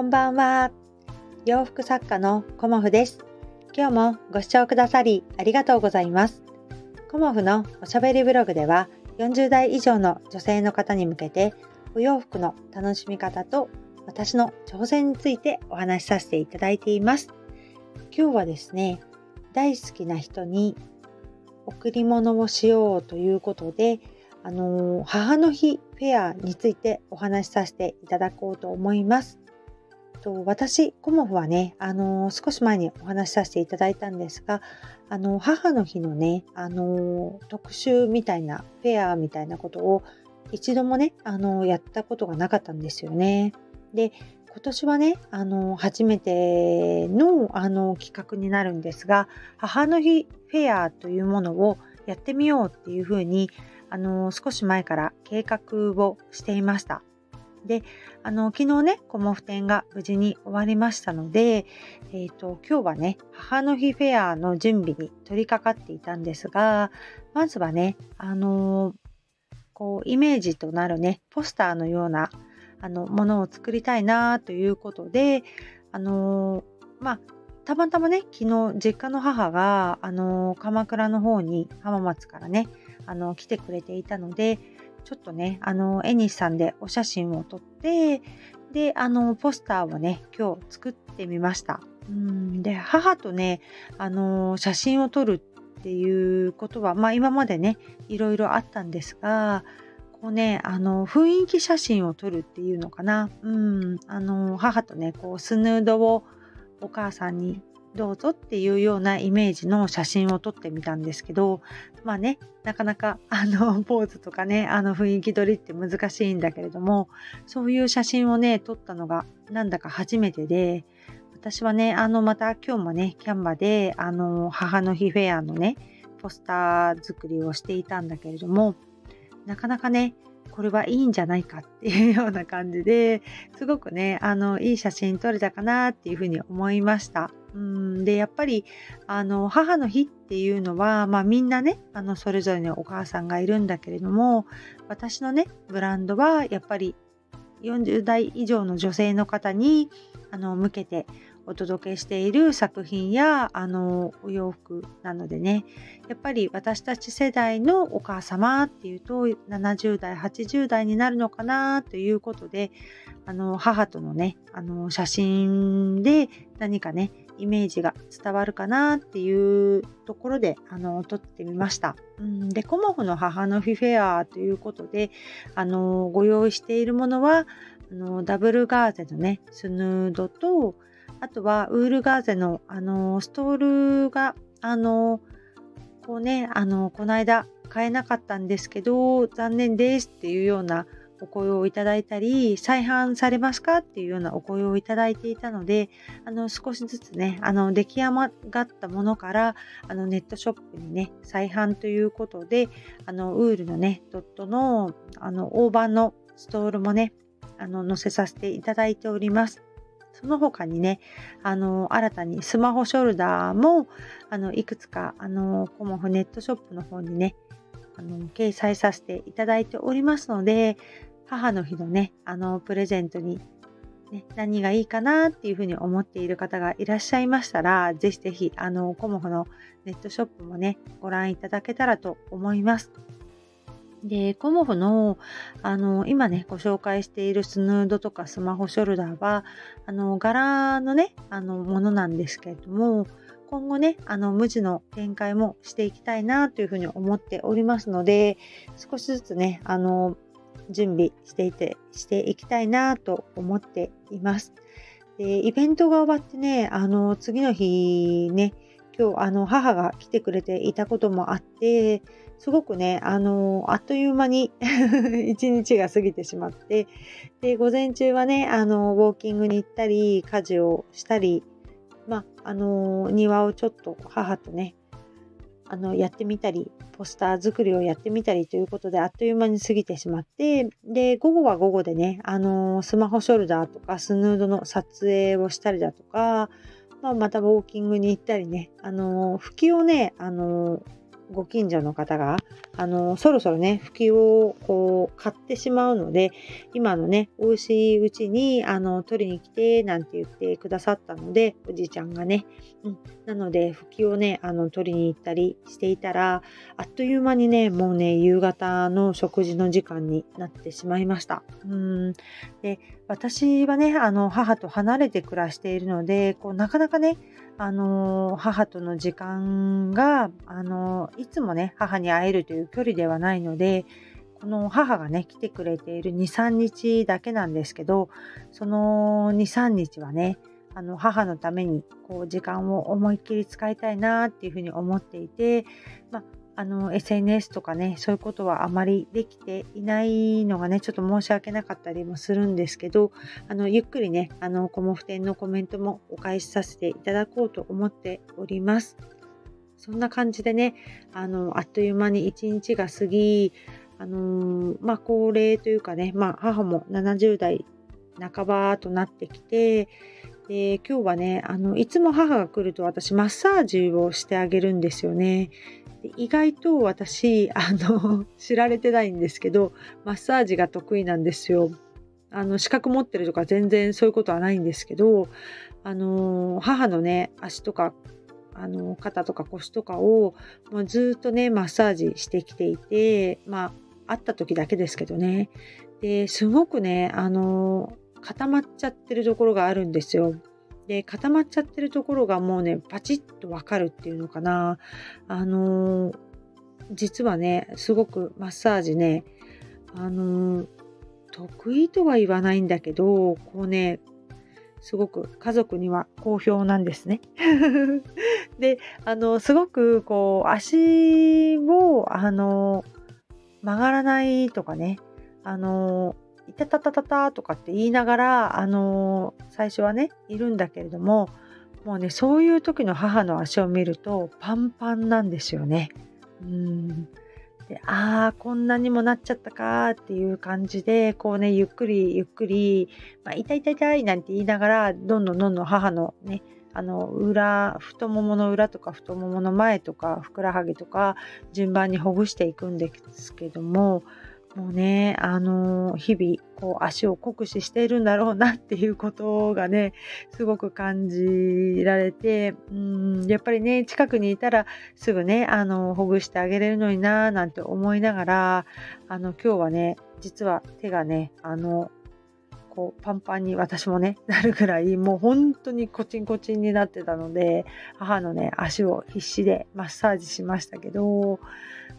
こんばんは。洋服作家のコモフです。今日もご視聴くださりありがとうございます。コモフのおしゃべりブログでは40代以上の女性の方に向けてお洋服の楽しみ方と私の挑戦についてお話しさせていただいています。今日はですね、大好きな人に贈り物をしようということで、あの母の日フェアについてお話しさせていただこうと思います。と私、コモフはね、あの少し前にお話しさせていただいたんですが、あの母の日のね、あの特集みたいな、フェアみたいなことを一度もね、あのやったことがなかったんですよね。で、今年はね、あの初めてのあの企画になるんですが、母の日フェアというものをやってみようっていうふうにあの少し前から計画をしていました。で、あの昨日ね、コモフ展が無事に終わりましたので、えーと、今日はね、母の日フェアの準備に取り掛かっていたんですが、まずはね、あのこうイメージとなるね、ポスターのようなあのものを作りたいなということで、あのまあたまたまね、昨日実家の母が、あの鎌倉の方に浜松からね、あの来てくれていたのでちょっとねあの絵西さんでお写真を撮ってであのポスターをね今日作ってみました。うんで母とねあの写真を撮るっていうことはまあ今までねいろいろあったんですがこうねあの雰囲気写真を撮るっていうのかな。うんあの母とねこうスヌードをお母さんにどうぞっていうようなイメージの写真を撮ってみたんですけどまあねなかなかあの ポーズとかねあの雰囲気撮りって難しいんだけれどもそういう写真をね撮ったのがなんだか初めてで私はねあのまた今日もねキャンバであの母の日フェアのねポスター作りをしていたんだけれどもなかなかねこれはいいんじゃないかっていうような感じですごくねあのいい写真撮れたかなっていうふうに思いました。うんでやっぱりあの母の日っていうのは、まあ、みんなねあのそれぞれのお母さんがいるんだけれども私のねブランドはやっぱり40代以上の女性の方にあの向けてお届けしている作品やあのお洋服なのでね。やっぱり私たち世代のお母様っていうと70代80代になるのかなということであの母とのねあの写真で何かねイメージが伝わるかなっていうところであの撮ってみました。うん、でコモフの母の日フェアということであのご用意しているものはあのダブルガーゼのねスヌードとあとはウールガーゼのあのストールがあのこうねあのこの間買えなかったんですけど残念ですっていうようなお声をいただいたり、再販されますかっていうようなお声をいただいていたので、あの、少しずつね、あの、出来上がったものから、あの、ネットショップにね、再販ということで、あの、ウールのね、ドットの、あの、大判のストールもね、あの、載せさせていただいております。その他にね、あの、新たにスマホショルダーも、あの、いくつか、あの、コモフネットショップの方にね、あの、掲載させていただいておりますので、母の日のね、あの、プレゼントに、ね、何がいいかなっていうふうに思っている方がいらっしゃいましたら、ぜひぜひ、あの、コモフのネットショップもね、ご覧いただけたらと思います。で、コモフの、あの、今ね、ご紹介しているスヌードとかスマホショルダーは、あの、柄のね、あの、ものなんですけれども、今後ね、あの、無地の展開もしていきたいなというふうに思っておりますので、少しずつね、あの、準備していて、していきたいなと思っています。で、イベントが終わってね、あの、次の日ね、今日、あの、母が来てくれていたこともあって、すごくね、あの、あっという間に 一日が過ぎてしまって、で、午前中はね、あの、ウォーキングに行ったり、家事をしたり、まあ、あの、庭をちょっと母とね、あの、やってみたり、ポスター作りをやってみたりということで、あっという間に過ぎてしまって、で、午後は午後でね、あのスマホショルダーとかスヌードの撮影をしたりだとか、まあ、またウォーキングに行ったりね、あの拭きをね、あのご近所の方があのそろそろね拭きをこう買ってしまうので今のねおうしいうちにあの取りに来てなんて言ってくださったのでおじいちゃんがね、うん、なので拭きをねあの取りに行ったりしていたらあっという間にねもうね夕方の食事の時間になってしまいました。うん。で私はねあの母と離れて暮らしているのでこうなかなかねあの母との時間が、あのいつもね母に会えるという距離ではないのでこの母がね来てくれている23日だけなんですけどその23日はねあの母のためにこう時間を思いっきり使いたいなっていうふうに思っていて、まあ、あの SNS とかねそういうことはあまりできていないのがねちょっと申し訳なかったりもするんですけどあのゆっくりねあのコモフ店のコメントもお返しさせていただこうと思っております。そんな感じでねあのあっという間に一日が過ぎあのー、まあ高齢というかね、まあ、母も70代半ばとなってきてで今日はねあのいつも母が来ると私マッサージをしてあげるんですよね。意外と私あの 知られてないんですけどマッサージが得意なんですよ。あの資格持ってるとか全然そういうことはないんですけどあの母のね足とかあの肩とか腰とかをもうずっとねマッサージしてきていてまあ会った時だけですけどねですごくねあの固まっちゃってるところがあるんですよ。で固まっちゃってるところがもうねパチッとわかるっていうのかなあのー、実はねすごくマッサージねあのー、得意とは言わないんだけどこうねすごく家族には好評なんですね。であのすごくこう足をあの曲がらないとかねあのいたたたたたとかって言いながら、あのー、最初はね、いるんだけれども、もうね、そういう時の母の足を見るとパンパンなんですよね。うんでああこんなにもなっちゃったかっていう感じでこうねゆっくりゆっくり、まあ、痛い痛い痛いなんて言いながらどんどんどんどん母のねあの裏太ももの裏とか太ももの前とかふくらはぎとか順番にほぐしていくんですけどももうね、あのー、日々、こう、足を酷使しているんだろうなっていうことがね、すごく感じられて、うん、やっぱりね、近くにいたらすぐね、あのー、ほぐしてあげれるのにななんて思いながら、あの、今日はね、実は手がね、あの、こうパンパンに私もねなるぐらいもう本当にコチンコチンになってたので母のね足を必死でマッサージしましたけど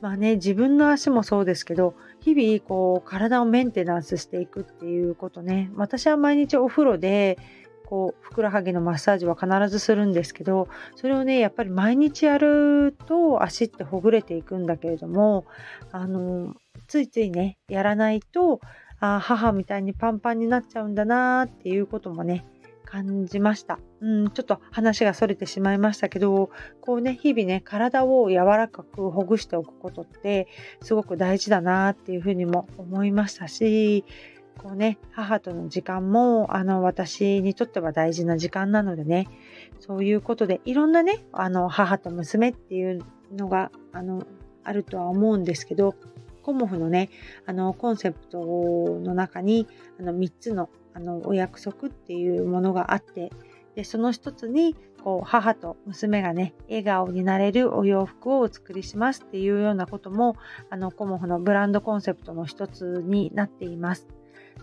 まあね自分の足もそうですけど日々こう体をメンテナンスしていくっていうことね。私は毎日お風呂でこうふくらはぎのマッサージは必ずするんですけどそれをねやっぱり毎日やると足ってほぐれていくんだけれどもあのついついねやらないとあ母みたいにパンパンになっちゃうんだなっていうこともね感じました。うん、ちょっと話がそれてしまいましたけど、こうね、日々ね、体を柔らかくほぐしておくことってすごく大事だなっていうふうにも思いましたし、こうね、母との時間も、あの、私にとっては大事な時間なのでね、そういうことで、いろんなね、あの、母と娘っていうのが、あの、あるとは思うんですけど、コモフのね、あの、コンセプトの中に、あの、3つのあのお約束っていうものがあってでその一つにこう母と娘がね笑顔になれるお洋服をお作りしますっていうようなこともあのコモフのブランドコンセプトの一つになっています。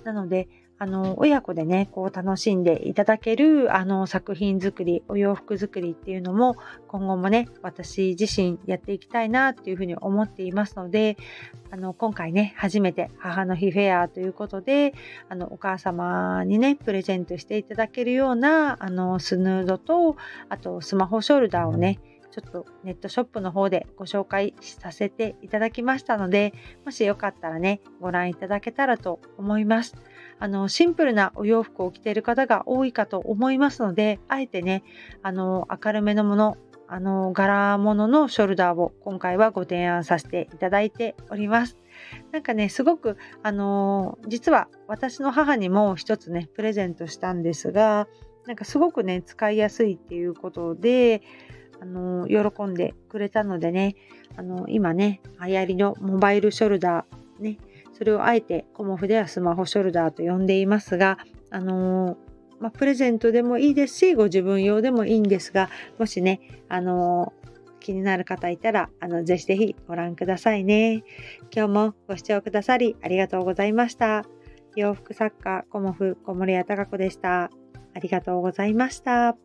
なのであの親子でねこう楽しんでいただけるあの作品作りお洋服作りっていうのも今後もね私自身やっていきたいなっていうふうに思っていますのであの今回ね初めて母の日フェアということであのお母様にねプレゼントしていただけるようなあのスヌードとあとスマホショルダーをねちょっとネットショップの方でご紹介させていただきましたので、もしよかったらね、ご覧いただけたらと思います。あの、シンプルなお洋服を着ている方が多いかと思いますので、あえてね、あの、明るめのもの、あの、柄物のショルダーを今回はご提案させていただいております。なんかね、すごく、あの実は私の母にも一つね、プレゼントしたんですが、なんかすごくね、使いやすいっていうことで、あの喜んでくれたのでね、あの今ね、流行りのモバイルショルダー、ね、それをあえてコモフではスマホショルダーと呼んでいますが、あのまあ、プレゼントでもいいですし、ご自分用でもいいんですが、もしね、あの気になる方いたら、あの、ぜひぜひご覧くださいね。今日もご視聴くださりありがとうございました。洋服作家、コモフ小森屋隆子でした。ありがとうございました。